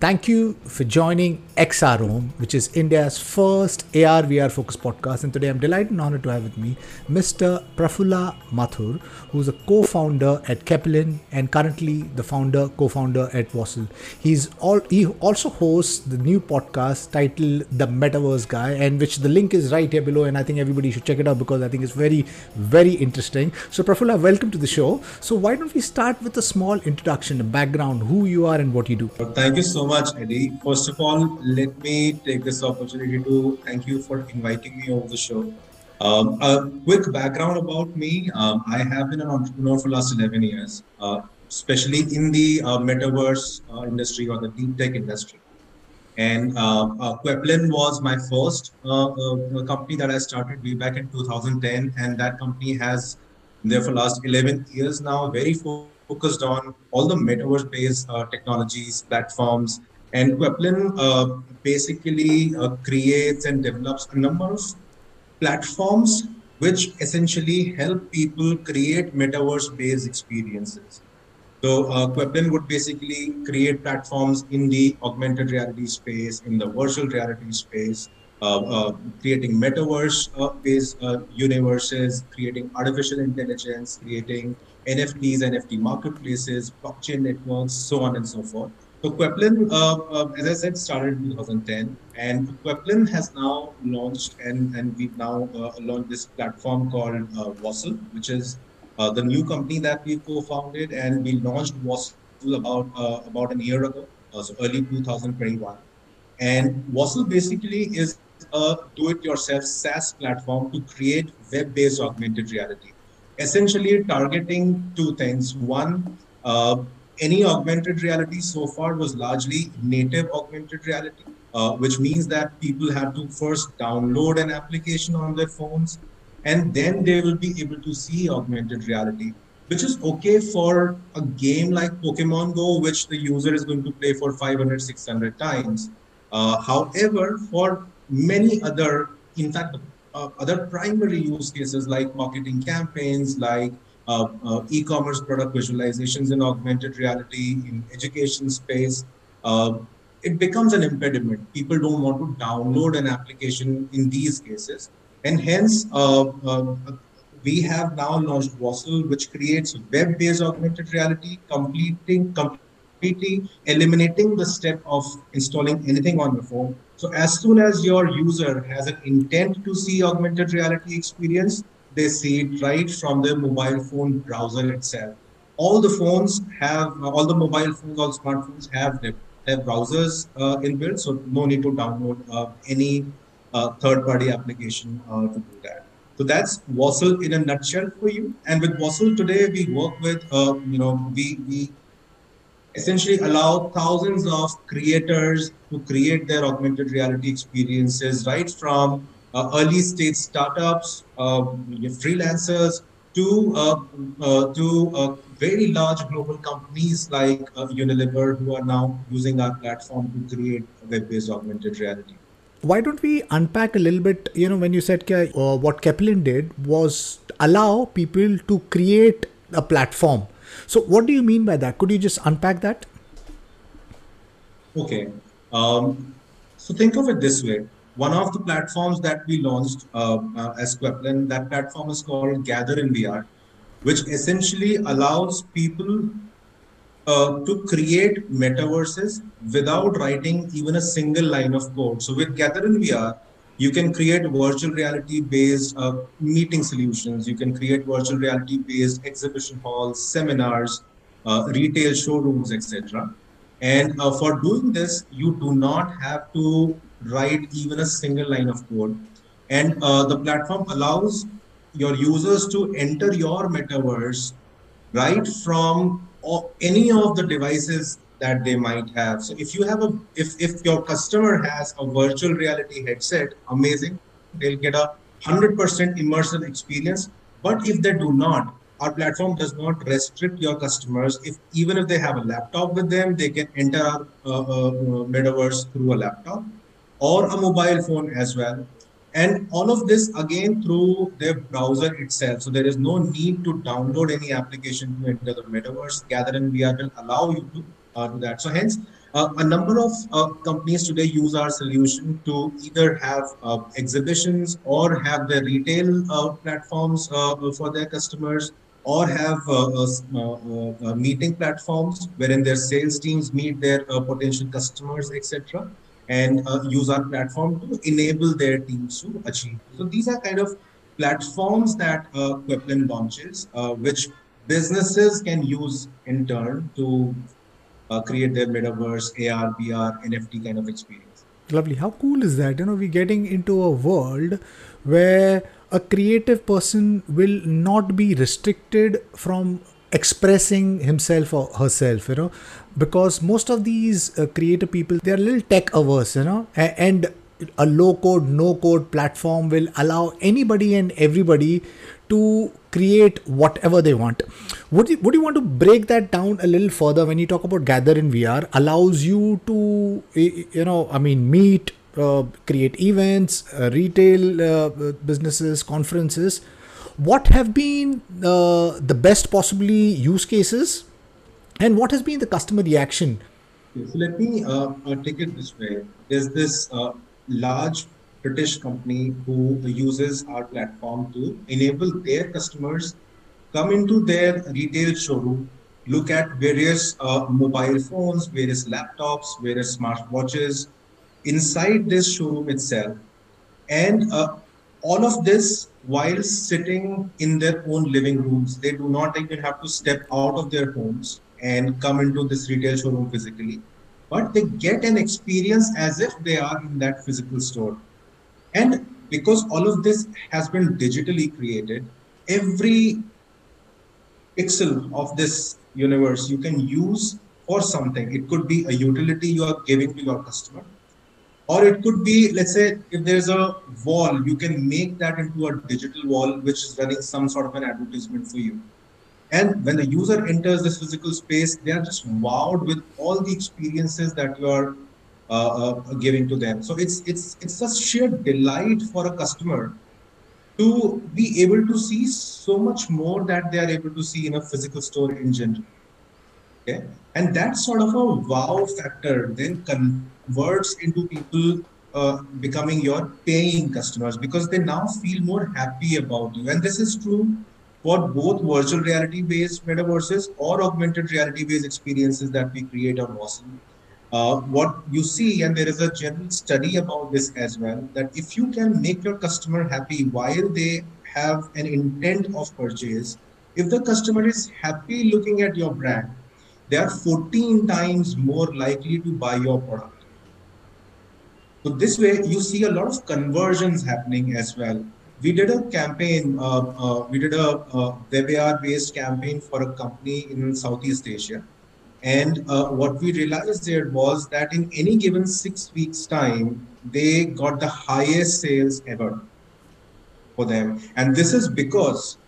Thank you for joining XR XROM, which is India's first AR VR focused podcast. And today I'm delighted and honored to have with me Mr. Prafulla Mathur, who's a co founder at Queppelin and currently the founder, co founder at Vossle. He's all, he also hosts the new podcast titled The Metaverse Guy, and which the link is right here below. And I think everybody should check it out because I think it's very, very interesting. So, Prafulla, welcome to the show. So, why don't we start with a small introduction, a background, who you are and what you do? Thank you so much, Eddie. First of all, let me take this opportunity to thank you for inviting me over the show. Um, a quick background about me um, I have been an entrepreneur for the last 11 years, uh, especially in the uh, metaverse uh, industry or the deep tech industry. And uh, uh, Queppelin was my first uh, company that I started way back in 2010. And that company has, there for last 11 years now, very focused on all the metaverse based uh, technologies, platforms, and Queppelin uh, basically uh, creates and develops a number of platforms which essentially help people create metaverse-based experiences. So uh, Queppelin would basically create platforms in the augmented reality space, in the virtual reality space, uh, uh, creating metaverse-based uh, universes, creating artificial intelligence, creating NFTs, NFT marketplaces, blockchain networks, so on and so forth. So Queppelin, uh, uh, as I said, started in 2010, and Queppelin has now launched, and, and we've now uh, launched this platform called uh, Vossle, which is uh, the new company that we co-founded, and we launched Vossle about uh, about a year ago, uh, so early 2021. And Vossle basically is a do-it-yourself SaaS platform to create web-based augmented reality, essentially targeting two things. One, uh, any augmented reality so far was largely native augmented reality, uh, which means that people have to first download an application on their phones and then they will be able to see augmented reality, which is okay for a game like Pokemon Go, which the user is going to play for 500, 600 times. Uh, however, for many other, in fact, uh, other primary use cases like marketing campaigns, like uh, uh, e-commerce product visualizations in augmented reality, in education space, uh, it becomes an impediment. People don't want to download an application in these cases. And hence, we have now launched Vossle, which creates web-based augmented reality, completing, completely eliminating the step of installing anything on your phone. So as soon as your user has an intent to see augmented reality experience, they see it right from the mobile phone browser itself. All the phones have, all the mobile phones, all smartphones have their, their browsers uh, inbuilt, so no need to download uh, any uh, third-party application uh, to do that. So that's Vossle in a nutshell for you. And with Vossle today, we work with, uh, you know, we, we essentially allow thousands of creators to create their augmented reality experiences right from uh, early stage startups, uh, freelancers, to uh, to very large global companies like Unilever, who are now using our platform to create web-based augmented reality. Why don't we unpack a little bit you know when you said uh, what Queppelin did was allow people to create a platform so what do you mean by that? Could you just unpack that? Okay. Um, so think of it this way. One of the platforms that we launched uh, uh, as Queppelin, that platform is called Gather in VR, which essentially allows people uh, to create metaverses without writing even a single line of code. So with Gather in VR, you can create virtual reality based uh, meeting solutions. You can create virtual reality based exhibition halls, seminars, uh, retail showrooms, etc. And uh, for doing this, you do not have to write even a single line of code. And uh, the platform allows your users to enter your metaverse right from any of the devices that they might have. So if you have a, if, if your customer has a virtual reality headset, amazing, they'll get a 100% immersive experience. But if they do not, our platform does not restrict your customers. If even if they have a laptop with them, they can enter our uh, uh, metaverse through a laptop or a mobile phone as well. And all of this again through their browser itself. So there is no need to download any application to enter the metaverse. Gather in VR will allow you to uh, do that. So hence, uh, a number of uh, companies today use our solution to either have uh, exhibitions or have their retail uh, platforms uh, for their customers or have meeting platforms wherein their sales teams meet their potential customers, etc., and use our platform to enable their teams to achieve. So these are kind of platforms that uh, launches, which businesses can use in turn to uh, create their metaverse, AR, VR, NFT kind of experience. Lovely. How cool is that? You know, we're getting into a world where a creative person will not be restricted from expressing himself or herself you know because most of these uh, creative people they are a little tech averse you know and a low code no code platform will allow anybody and everybody to create whatever they want. Would you, would you want to break that down a little further when you talk about Gather in VR allows you to, you know, I mean, meet, uh, create events, uh, retail uh, businesses, conferences. What have been uh, the best possibly use cases and what has been the customer reaction? So let me uh, take it this way. There's this uh, large British company who uses our platform to enable their customers come into their retail showroom, look at various uh, mobile phones, various laptops, various smartwatches inside this showroom itself. And uh, all of this while sitting in their own living rooms. They do not even have to step out of their homes and come into this retail showroom physically, but they get an experience as if they are in that physical store. And because all of this has been digitally created, every pixel of this universe you can use for something. It could be a utility you are giving to your customer. Or it could be, let's say, if there's a wall, you can make that into a digital wall, which is running some sort of an advertisement for you. And when the user enters this physical space, they are just wowed with all the experiences that you are uh, uh, giving to them. So it's it's it's a sheer delight for a customer to be able to see so much more that they are able to see in a physical store in general. Okay, and that sort of a wow factor then converts into people uh, becoming your paying customers because they now feel more happy about you. And this is true for both virtual reality based metaverses or augmented reality based experiences that we create on Awesome. Uh, what you see, and there is a general study about this as well, that if you can make your customer happy while they have an intent of purchase, if the customer is happy looking at your brand, they are 14 times more likely to buy your product. So this way, you see a lot of conversions happening as well. We did a campaign, uh, uh, we did a uh, WebAR-based campaign for a company in Southeast Asia and uh, what we realized there was that in any given six weeks' time, they got the highest sales ever for them. And this is because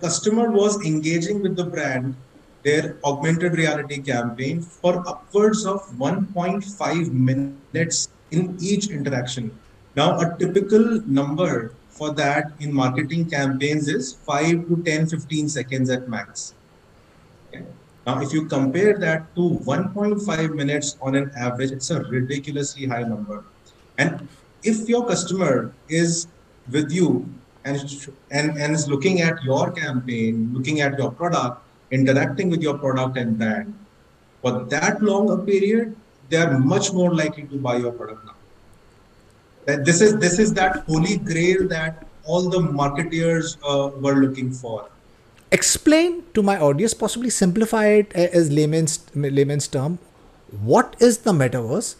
customer was engaging with the brand, their augmented reality campaign for upwards of 1.5 minutes in each interaction. Now, a typical number for that in marketing campaigns is 5 to 10, 15 seconds at max. Okay. Now, if you compare that to 1.5 minutes on an average, it's a ridiculously high number. And if your customer is with you and, and, and is looking at your campaign, looking at your product, interacting with your product and brand, for that long a period, they are much more likely to buy your product now. That this is this is that holy grail that all the marketeers uh, were looking for explain to my audience, possibly simplify it as layman's layman's term. What is the metaverse,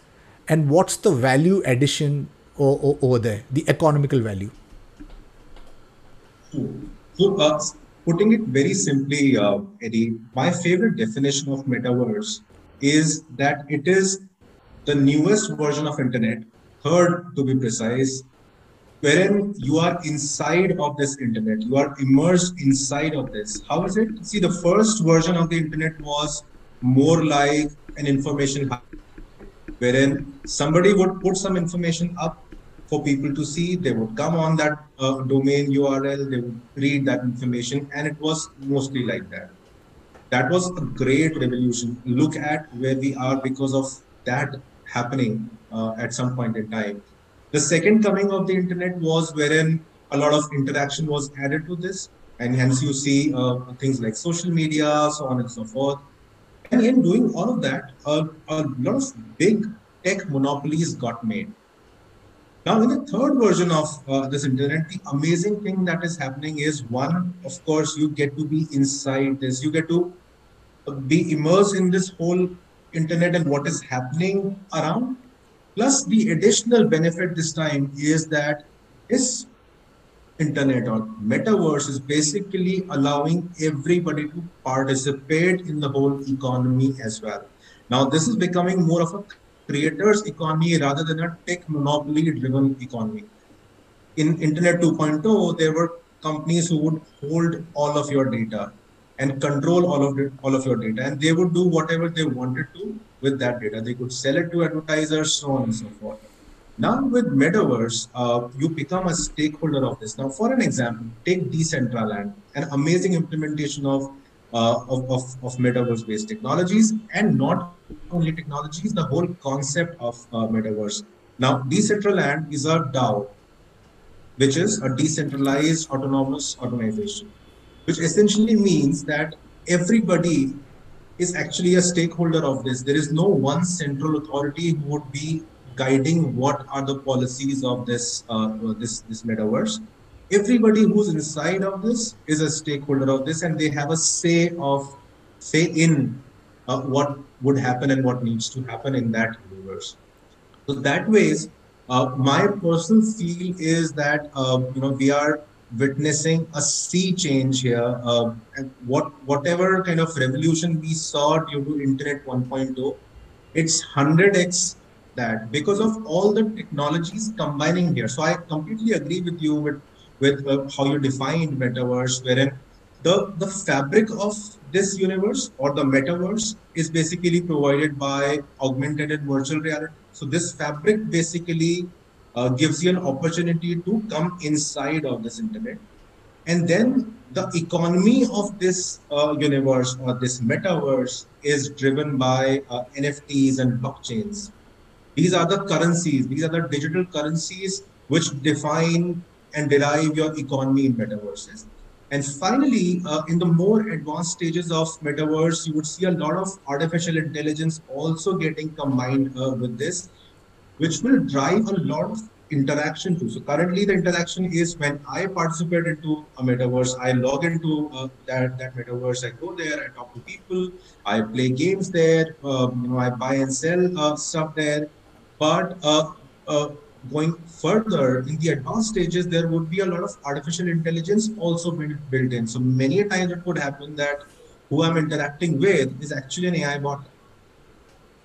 and what's the value addition over, there, the economical value? So, uh, putting it very simply, uh, Eddie, my favorite definition of metaverse is that it is the newest version of internet, third to be precise, wherein you are inside of this internet, you are immersed inside of this. How is it? See, the first version of the internet was more like an information hub, wherein somebody would put some information up for people to see. They would come on that uh, domain URL, they would read that information, and it was mostly like that. that was a great revolution. Look at where we are because of that happening uh, at some point in time. The second coming of the internet was wherein a lot of interaction was added to this, and hence you see uh, things like social media, so on and so forth. And in doing all of that, uh, a lot of big tech monopolies got made. Now, in the third version of uh, this internet, the amazing thing that is happening is one, of course, you get to be inside this, you get to be immersed in this whole internet and what is happening around. Plus, the additional benefit this time is that this internet or metaverse is basically allowing everybody to participate in the whole economy as well. Now, this is becoming more of a creators economy rather than a tech monopoly driven economy. In Internet 2.0, there were companies who would hold all of your data and control all of all of your data, and they would do whatever they wanted to with that data. They could sell it to advertisers, so on and so forth. Now with Metaverse, uh, you become a stakeholder of this. Now, for an example, take Decentraland, an amazing implementation of uh, of, of, of metaverse-based technologies, and not only technologies, the whole concept of uh, metaverse. Now, Decentraland is a DAO, which is a decentralized autonomous organization which essentially means that everybody is actually a stakeholder of this. There is no one central authority who would be guiding what are the policies of this uh, this this metaverse. Everybody who's inside of this is a stakeholder of this, and they have a say of say in uh, what would happen and what needs to happen in that universe. So that ways, uh, my personal feel is that uh, you know we are witnessing a sea change here. Uh, what whatever kind of revolution we saw due to Internet 1.0, it's 100x that because of all the technologies combining here. So I completely agree with you with with uh, how you defined metaverse, wherein the the fabric of this universe or the metaverse is basically provided by augmented and virtual reality. So this fabric basically uh, gives you an opportunity to come inside of this internet. And then the economy of this uh, universe or this metaverse is driven by uh, nfts and blockchains. These are the currencies these are the digital currencies which define and derive your economy in metaverses. And finally uh, in the more advanced stages of metaverse you would see a lot of artificial intelligence also getting combined uh, with this which will drive a lot of interaction too. So currently the interaction is when I participate into a metaverse, I log into uh, that, that metaverse, I go there, I talk to people, I play games there, um, you know, I buy and sell uh, stuff there. But uh, uh going further in the advanced stages, there would be a lot of artificial intelligence also built, in. So many times it could happen that who I'm interacting with is actually an AI bot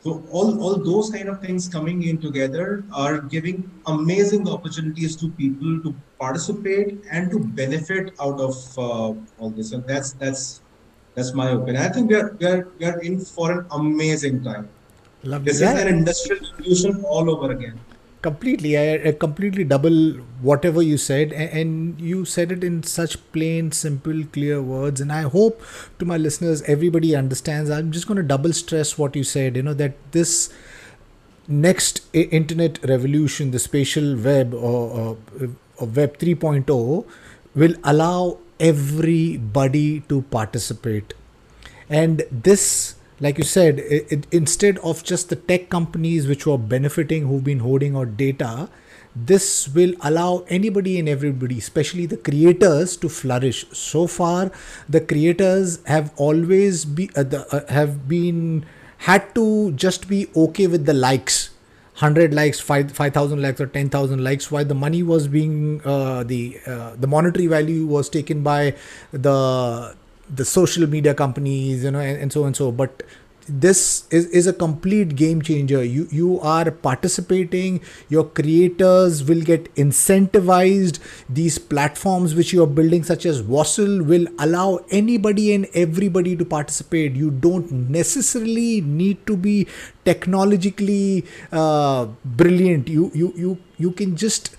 so all, all those kind of things coming in together are giving amazing opportunities to people to participate and to benefit out of uh, all this. And that's that's that's my opinion. I think we are we are, we are in for an amazing time. This is an industrial revolution all over again completely I, I, completely double whatever you said and, you said it in such plain simple clear words and i hope to my listeners everybody understands i'm just going to double stress what you said you know that this next internet revolution the spatial web or, or, or web 3.0 will allow everybody to participate. And this like you said, it, it, instead of just the tech companies which were benefiting, who've been holding our data, this will allow anybody and everybody, especially the creators, to flourish. So far, the creators have always be uh, the, uh, have been had to just be okay with the likes. 100 likes 5 5000 likes or 10000 likes while the money was being uh, the uh, the monetary value was taken by the the social media companies you know and, and so and so. But this is, is a complete game changer. You you are participating. Your creators will get incentivized. These platforms which you are building such as Vossle will allow anybody and everybody to participate. You don't necessarily need to be technologically uh, brilliant. You you you you can just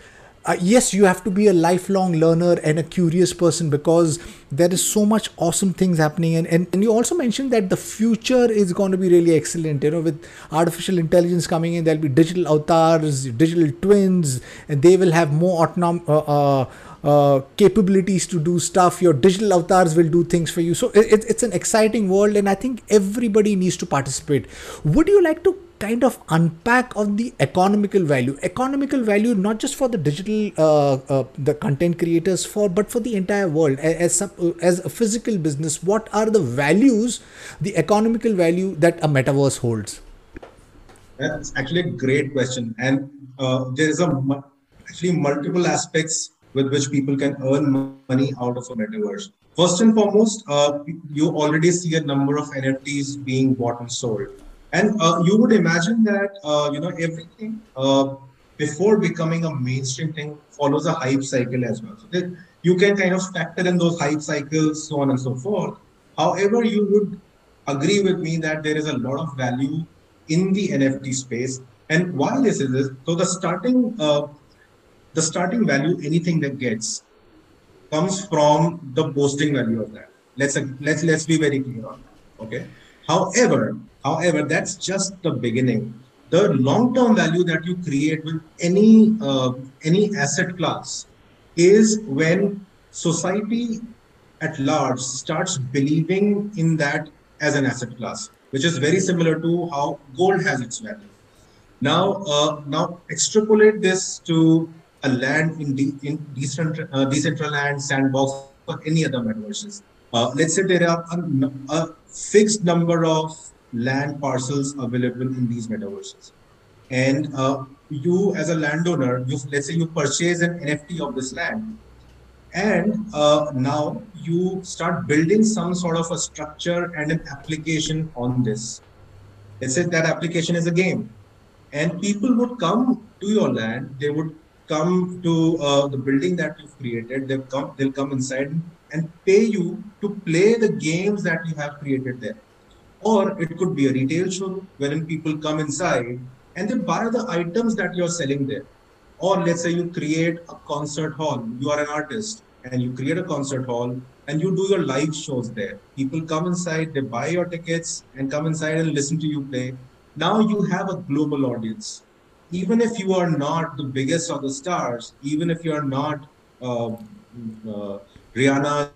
uh, yes you have to be a lifelong learner and a curious person because there is so much awesome things happening. And, and, and you also mentioned that the future is going to be really excellent you know with artificial intelligence coming in there'll be digital avatars digital twins and they will have more autonom- uh, uh, uh, capabilities to do stuff. Your digital avatars will do things for you. So it, it's an exciting world and i think everybody needs to participate. Would you like to kind of unpack on the economical value. Economical value not just for the digital uh, uh, the content creators for but for the entire world. As as a physical business what are the values the economical value that a metaverse holds? That's actually a great question. And uh, there is a actually multiple aspects with which people can earn money out of a metaverse. First and foremost, uh, you already see a number of NFTs being bought and sold, and uh, you would imagine that uh, you know everything uh, before becoming a mainstream thing follows a hype cycle as well. So you can kind of factor in those hype cycles, so on and so forth. However, you would agree with me that there is a lot of value in the NFT space. And why this is this? So the starting uh, the starting value anything that gets comes from the posting value of that let's let's let's be very clear on that okay however however that's just the beginning the long term value that you create with any uh, any asset class is when society at large starts believing in that as an asset class which is very similar to how gold has its value now uh, now extrapolate this to a land in, de- in decent, uh, Decentraland, Sandbox, or any other metaverses. Uh, let's say there are a, a, fixed number of land parcels available in these metaverses. And uh, you, as a landowner, you let's say you purchase an NFT of this land, and uh, now you start building some sort of a structure and an application on this. Let's say that application is a game, and people would come to your land. They would come to uh, the building that you've created. They'll come, they'll come inside and pay you to play the games that you have created there. Or it could be a retail showroom wherein people come inside and they buy the items that you're selling there. Or let's say you create a concert hall. You are an artist and you create a concert hall and you do your live shows there. People come inside, they buy your tickets and come inside and listen to you play. Now you have a global audience even if you are not the biggest of the stars, even if you are not uh, uh, Rihanna,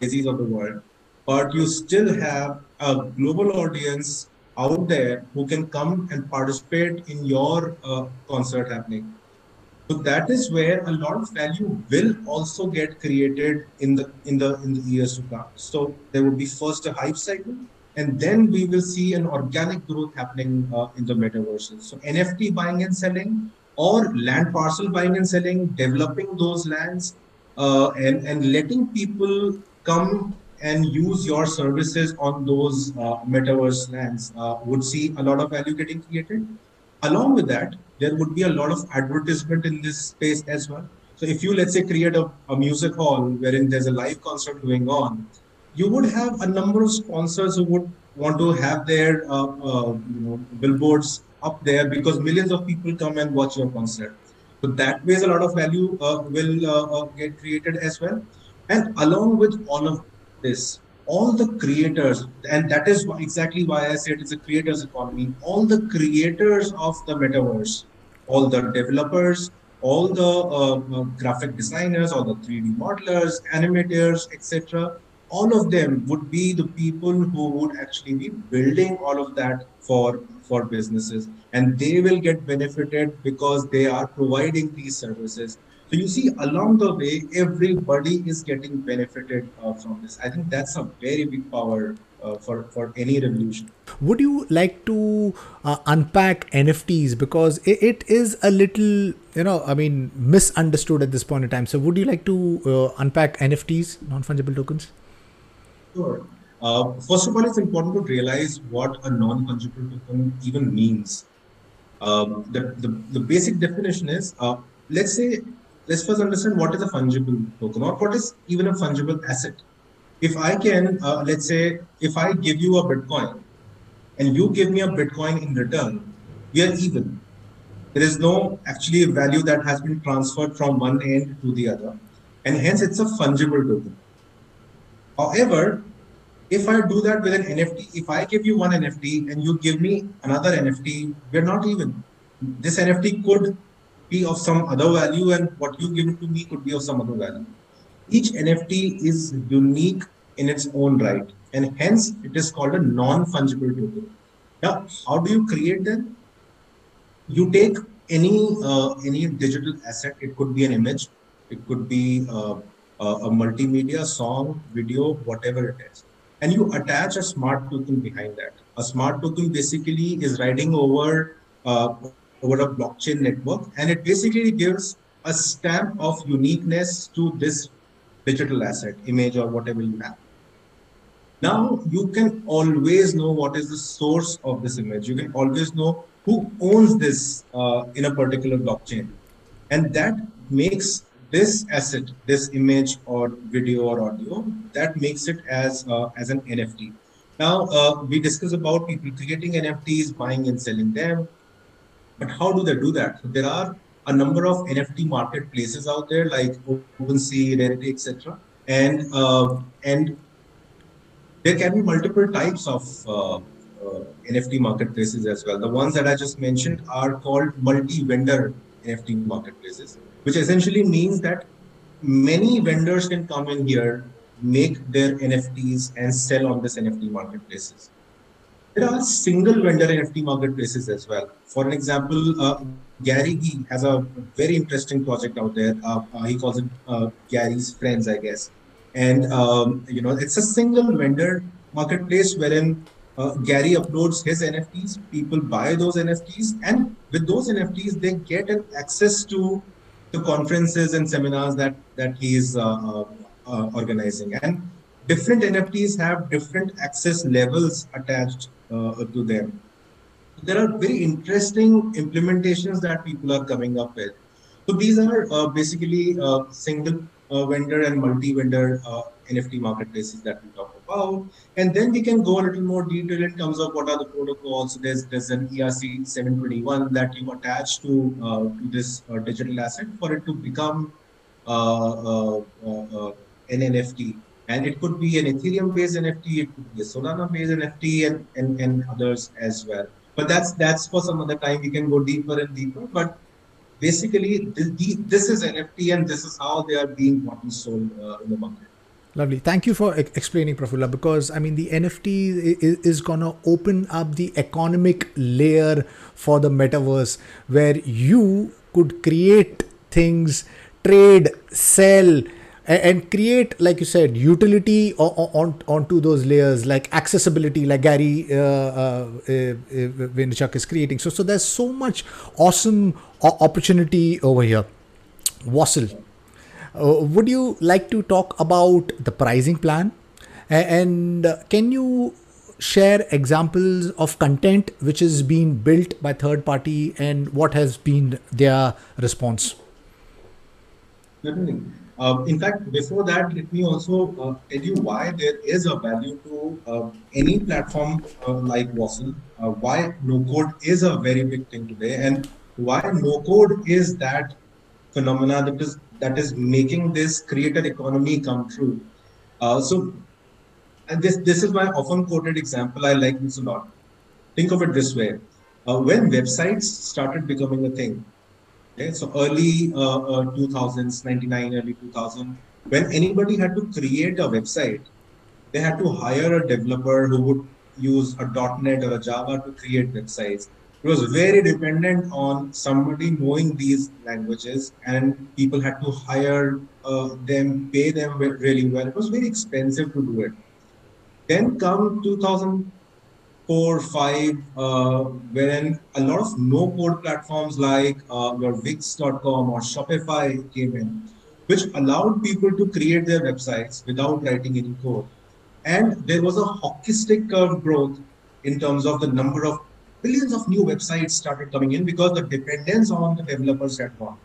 Jay-Z's of the world, but you still have a global audience out there who can come and participate in your uh, concert happening. So that is where a lot of value will also get created in the in the in the years to come. So there will be first a hype cycle, and then we will see an organic growth happening uh, in the metaverses. So NFT buying and selling, or land parcel buying and selling, developing those lands, uh, and and letting people come and use your services on those uh, metaverse lands uh, would see a lot of value getting created. Along with that, there would be a lot of advertisement in this space as well. So if you let's say create a, a music hall wherein there's a live concert going on, you would have a number of sponsors who would want to have their uh, uh, you know, billboards up there because millions of people come and watch your concert. So that way, a lot of value uh, will uh, get created as well. And along with all of this, all the creators, and that is exactly why I said it's a creators economy. All the creators of the metaverse, all the developers, all the uh, graphic designers, all the 3D modelers, animators, etc all of them would be the people who would actually be building all of that for for businesses. And they will get benefited because they are providing these services so you see along the way everybody is getting benefited uh, from this. I think that's a very big power uh, for for any revolution. Would you like to uh, unpack nfts because it, it is a little you know i mean misunderstood at this point in time. So would you like to uh, unpack nfts non-fungible tokens? Sure. Uh, first of all, it's important to realize what a non-fungible token even means. Um, the, the, the basic definition is, uh, let's say, let's first understand what is a fungible token or what is even a fungible asset. If I can, uh, let's say, if I give you a Bitcoin and you give me a Bitcoin in return, we are even. There is no actually value that has been transferred from one end to the other. And hence it's a fungible token. However, if I do that with an NFT, if I give you one NFT and you give me another NFT, we're not even. This NFT could be of some other value and what you give to me could be of some other value. Each NFT is unique in its own right and hence it is called a non-fungible token. Now, how do you create them? You take any uh, any digital asset. It could be an image, it could be uh, a multimedia song, video, whatever it is, and you attach a smart token behind that. A smart token basically is riding over uh, over a blockchain network, and it basically gives a stamp of uniqueness to this digital asset, image, or whatever you have. Now you can always know what is the source of this image. You can always know who owns this uh, in a particular blockchain. And that makes this asset, this image or video or audio, that makes it as, uh, as an NFT. Now, uh, we discuss about people creating NFTs, buying and selling them. But how do they do that? So there are a number of NFT marketplaces out there like OpenSea, Rarity, etc. And uh, and there can be multiple types of uh, uh, NFT marketplaces as well. The ones that I just mentioned are called multi-vendor NFT marketplaces, which essentially means that many vendors can come in here, make their NFTs and sell on this NFT marketplaces. There are single vendor NFT marketplaces as well. For an example, uh, Gary he has a very interesting project out there. Uh, uh, he calls it uh, Gary's Friends, I guess. And um, you know, it's a single vendor marketplace wherein uh, Gary uploads his NFTs, people buy those NFTs, and with those NFTs, they get access to the conferences and seminars that that he is uh, organizing. And different NFTs have different access levels attached to them. There are very interesting implementations that people are coming up with. So these are uh, basically single uh, vendor and multi-vendor uh, NFT marketplaces that we talk about. And then we can go a little more detail in terms of what are the protocols. There's there's an ERC 721 that you attach to uh, to this uh, digital asset for it to become uh, uh, an NFT. And it could be an Ethereum-based NFT, it could be a Solana-based NFT, and, and and others as well. But that's that's for some other time. We can go deeper and deeper. But basically this is NFT and this is how they are being bought and sold uh, in the market. Lovely. Thank you for explaining, Prafulla, because I mean, the NFT is, is going to open up the economic layer for the metaverse where you could create things, trade, sell, and create like you said utility on, onto those layers like accessibility like gary uh, uh, uh, is creating. So so there's so much awesome opportunity over here. Vossle, uh, would you like to talk about the pricing plan? And can you share examples of content which is being built by third party and what has been their response? Certainly. Uh, in fact, before that, let me also uh, tell you why there is a value to uh, any platform uh, like Vossle, uh, why no code is a very big thing today, and why no code is that phenomena that is that is making this creator economy come true. Uh, so, and this this is my often quoted example. I like this a lot. Think of it this way: when websites started becoming a thing, So early uh, uh, 2000s, 99, early 2000, when anybody had to create a website, they had to hire a developer who would use a .NET or a Java to create websites. It was very dependent on somebody knowing these languages, and people had to hire uh, them, pay them really well. It was very expensive to do it. Then come 2000 four, five, uh, wherein a lot of no-code platforms like uh, your Wix.com or Shopify came in, which allowed people to create their websites without writing any code. And there was a hockey stick curve growth in terms of the number of billions of new websites started coming in because the dependence on the developers had gone.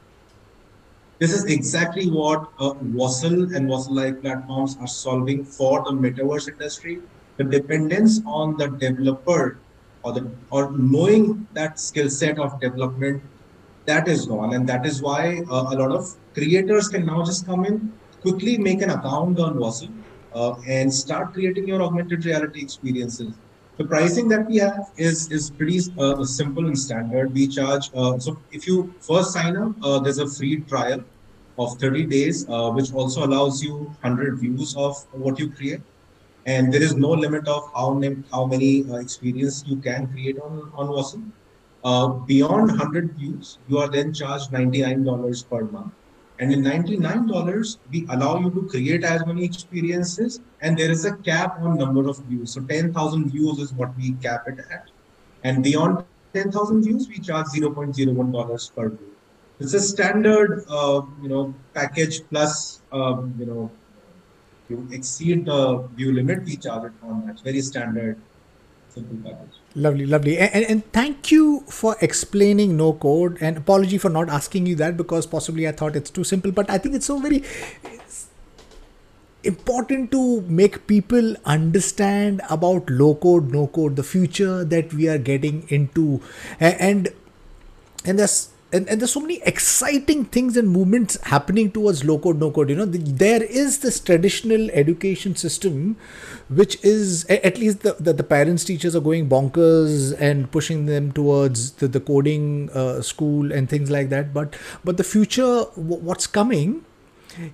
This is exactly what uh, and Vossle-like platforms are solving for the metaverse industry the dependence on the developer or the or knowing that skill set of development that is gone, and that is why uh, a lot of creators can now just come in, quickly make an account on Vossle, uh, and start creating your augmented reality experiences. The pricing that we have is is pretty uh, simple and standard. We charge uh, so if you first sign up, uh, there's a free trial of 30 days, uh, which also allows you 100 views of what you create, and there is no limit of how many how many experience you can create on on Vossle. Uh, beyond 100 views, you are then charged $99 per month. And in $99, we allow you to create as many experiences, and there is a cap on number of views. So 10,000 views is what we cap it at. And beyond 10,000 views, we charge $0.01 per view. It's a standard, uh, you know, package plus, um, you know, you exceed the view limit, we charge it on that. Very standard, simple package. Lovely, lovely. And, and, thank you for explaining no code. And apology for not asking you that because possibly I thought it's too simple. But I think it's so very important to make people understand about low code, no code, the future that we are getting into. And and there's and, and there's so many exciting things and movements happening towards low code no code. You know the, there is this traditional education system which is at least the, the, the, parents teachers are going bonkers and pushing them towards the, the coding uh, school and things like that. But but the future what's coming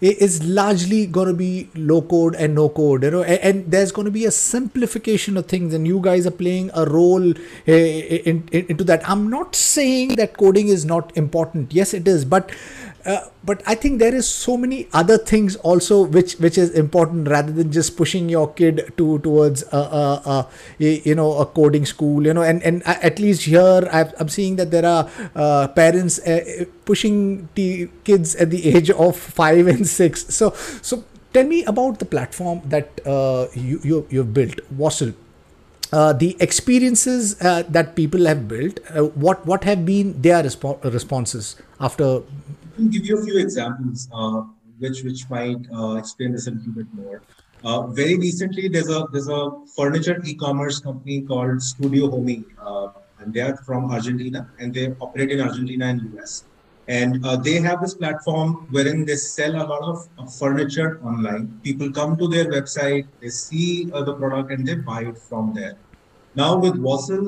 is largely going to be low code and no code you know and, and there's going to be a simplification of things and you guys are playing a role uh, in, in, into that. I'm not saying that coding is not important. Yes it is but uh, but I think there is so many other things also which which is important rather than just pushing your kid to towards a, a, a you know a coding school you know and and at least here i am seeing that there are uh, parents uh, pushing t- kids at the age of five and six so so tell me about the platform that uh, you, you you've built Vossle. Uh, the experiences uh, that people have built, uh, what what have been their respo- responses after can give you a few examples uh, which which might uh, explain this a little bit more. Uh, very recently, there's a there's a furniture e-commerce company called Studio Homey, uh, and they are from Argentina, and they operate in Argentina and US. And uh, they have this platform wherein they sell a lot of uh, furniture online. People come to their website, they see the product, and they buy it from there. Now with Vossle,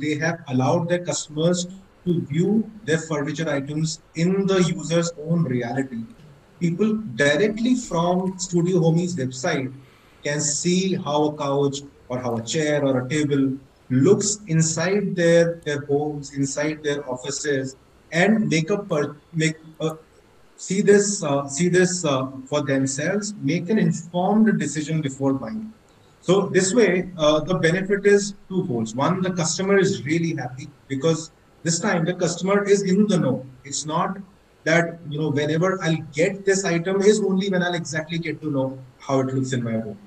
they have allowed their customers to view their furniture items in the user's own reality. People directly from Studio Homey's website can see how a couch or how a chair or a table looks inside their, their homes, inside their offices, and make a per, make a, see this uh, see this uh, for themselves, make an informed decision before buying. So this way, uh, the benefit is twofold. One, the customer is really happy because this time the customer is in the know. It's not that you know whenever I'll get this item is only when I'll exactly get to know how it looks in my home.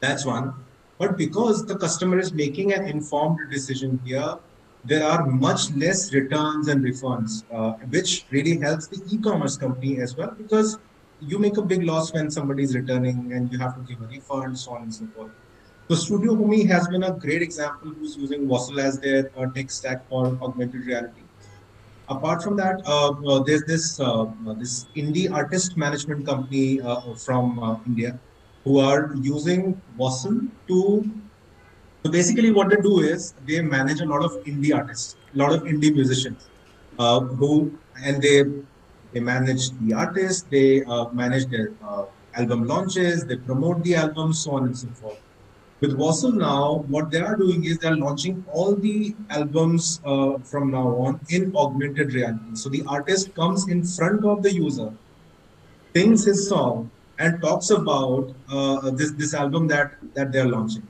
That's one. But because the customer is making an informed decision here, there are much less returns and refunds, uh, which really helps the e-commerce company as well because you make a big loss when somebody is returning and you have to give a refund, so on and so forth. So Studio Homey has been a great example who's using Vossle as their uh, tech stack for augmented reality. Apart from that, uh, uh, there's this uh, uh, this indie artist management company uh, from India who are using Vossle to. So basically, what they do is they manage a lot of indie artists, a lot of indie musicians, who and they they manage the artists, they manage their album launches, they promote the albums, so on and so forth. With Vossle now, what they are doing is they're launching all the albums uh, from now on in augmented reality. So the artist comes in front of the user, sings his song, and talks about uh, this this album that that they're launching.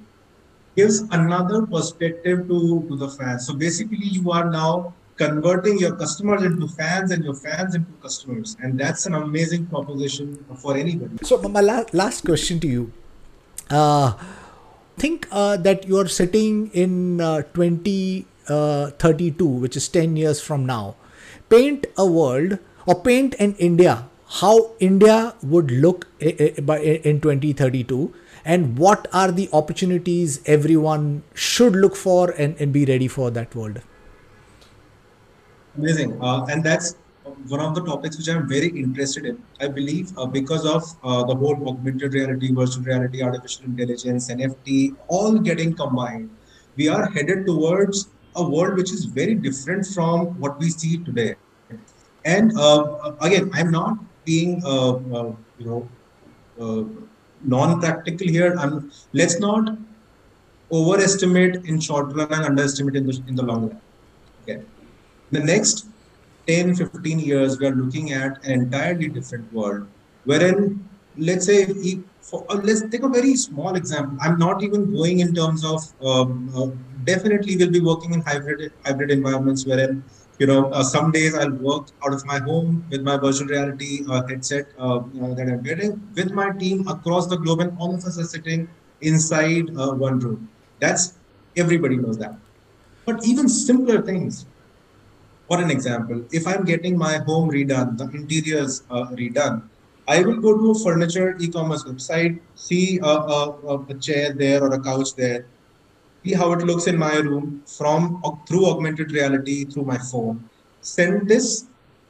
Gives another perspective to to the fans. So basically, you are now converting your customers into fans and your fans into customers, and that's an amazing proposition for anybody. So my la- last question to you. Uh, think uh, that you're sitting in uh, 2032, uh, which is 10 years from now. Paint a world or paint an India, how India would look in 2032 and what are the opportunities everyone should look for and, and be ready for that world Amazing. Uh, and that's one of the topics which I'm very interested in. I believe uh, because of uh, the whole augmented reality, virtual reality, artificial intelligence, NFT, all getting combined, we are headed towards a world which is very different from what we see today. And uh, again, I'm not being, uh, uh, you know, uh, non-practical here. I'm, let's not overestimate in short run and underestimate in the, in the long run. Okay. The next 10, 15 years, we are looking at an entirely different world, wherein, let's say, for, uh, let's take a very small example. I'm not even going in terms of, um, uh, definitely we'll be working in hybrid, hybrid environments wherein you know, uh, some days I'll work out of my home with my virtual reality uh, headset uh, that I'm getting with my team across the globe, and all of us are sitting inside uh, one room. That's everybody knows that. But even simpler things. For an example, if I'm getting my home redone, the interiors uh, redone, I will go to a furniture e-commerce website, see a, a, a chair there or a couch there, see how it looks in my room from through augmented reality through my phone. Send this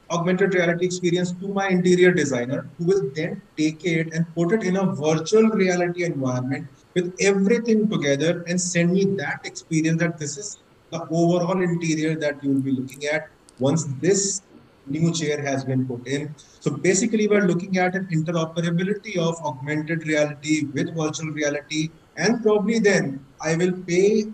augmented reality experience to my interior designer who will then take it and put it in a virtual reality environment with everything together and send me that experience that this is the overall interior that you will be looking at once this new chair has been put in. So basically, we're looking at an interoperability of augmented reality with virtual reality and probably then I will pay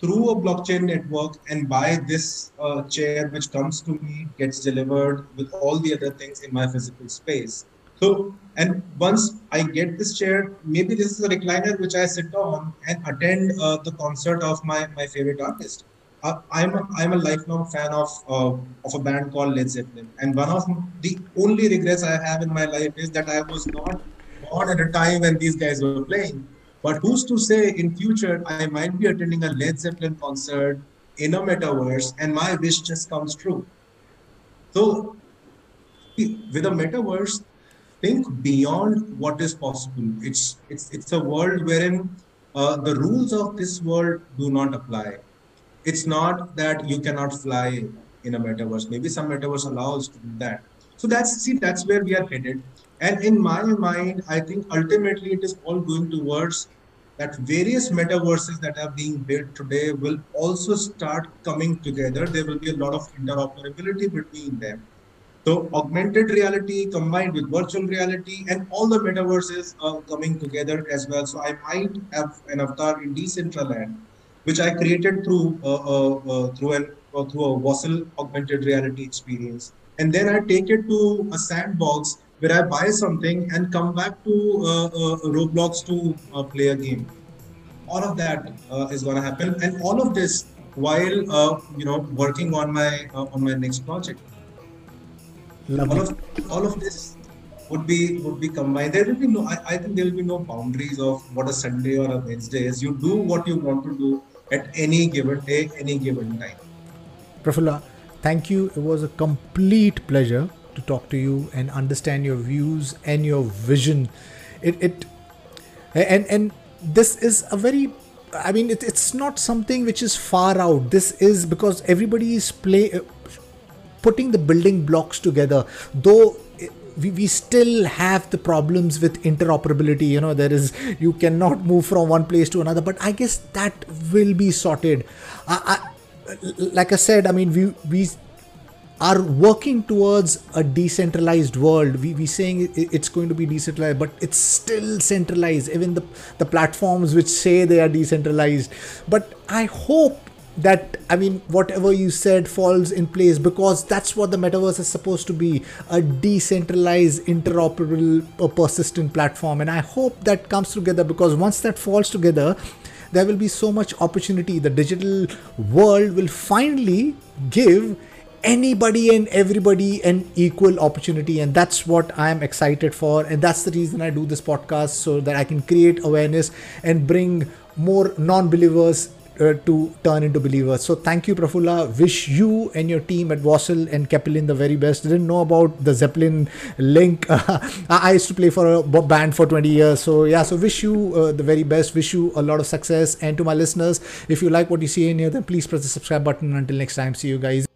through a blockchain network and buy this uh, chair which comes to me, gets delivered with all the other things in my physical space. So, and once I get this chair, maybe this is a recliner which I sit on and attend uh, the concert of my, my favorite artist. I'm a, I'm a lifelong fan of uh, of a band called Led Zeppelin, and one of the only regrets I have in my life is that I was not born at a time when these guys were playing. But who's to say in future I might be attending a Led Zeppelin concert in a metaverse and my wish just comes true. So with a metaverse, think beyond what is possible. It's it's it's a world wherein uh, the rules of this world do not apply. It's not that you cannot fly in a metaverse. Maybe some metaverse allows to do that. So that's see that's where we are headed. And in my mind, I think ultimately it is all going towards that various metaverses that are being built today will also start coming together. There will be a lot of interoperability between them. So augmented reality combined with virtual reality and all the metaverses are coming together as well. So I might have an avatar in Decentraland, which I created through uh, uh, uh, through an uh, through a Vossle augmented reality experience, and then I take it to a sandbox where I buy something and come back to uh, uh, Roblox to uh, play a game. All of that uh, is going to happen, and all of this while uh, you know working on my uh, on my next project. All of all of this would be would be combined. There will be no. I, I think there will be no boundaries of what a Sunday or a Wednesday is. You do what you want to do at any given day, any given time. Prafulla, thank you. It was a complete pleasure to talk to you and understand your views and your vision. It, it and and this is a very I mean, it, it's not something which is far out. This is because everybody is play uh, putting the building blocks together. Though we, we still have the problems with interoperability. You know, there is you cannot move from one place to another. But I guess that will be sorted. I, I, like I said, I mean, we we are working towards a decentralized world. We we saying it's going to be decentralized, but it's still centralized. Even the the platforms which say they are decentralized. But I hope that I mean whatever you said falls in place because that's what the metaverse is supposed to be a decentralized, interoperable, persistent platform. And I hope that comes together because once that falls together, there will be so much opportunity. The digital world will finally give anybody and everybody an equal opportunity and that's what i am excited for and that's the reason i do this podcast so that i can create awareness and bring more non-believers uh, to turn into believers. So thank you, Prafulla. Wish you and your team at Vossle and Queppelin the very best. Didn't know about the Zeppelin link. I used to play for a band for 20 years. So yeah, so wish you uh, the very best. Wish you a lot of success. And to my listeners, if you like what you see in here, then please press the subscribe button. Until next time, see you guys.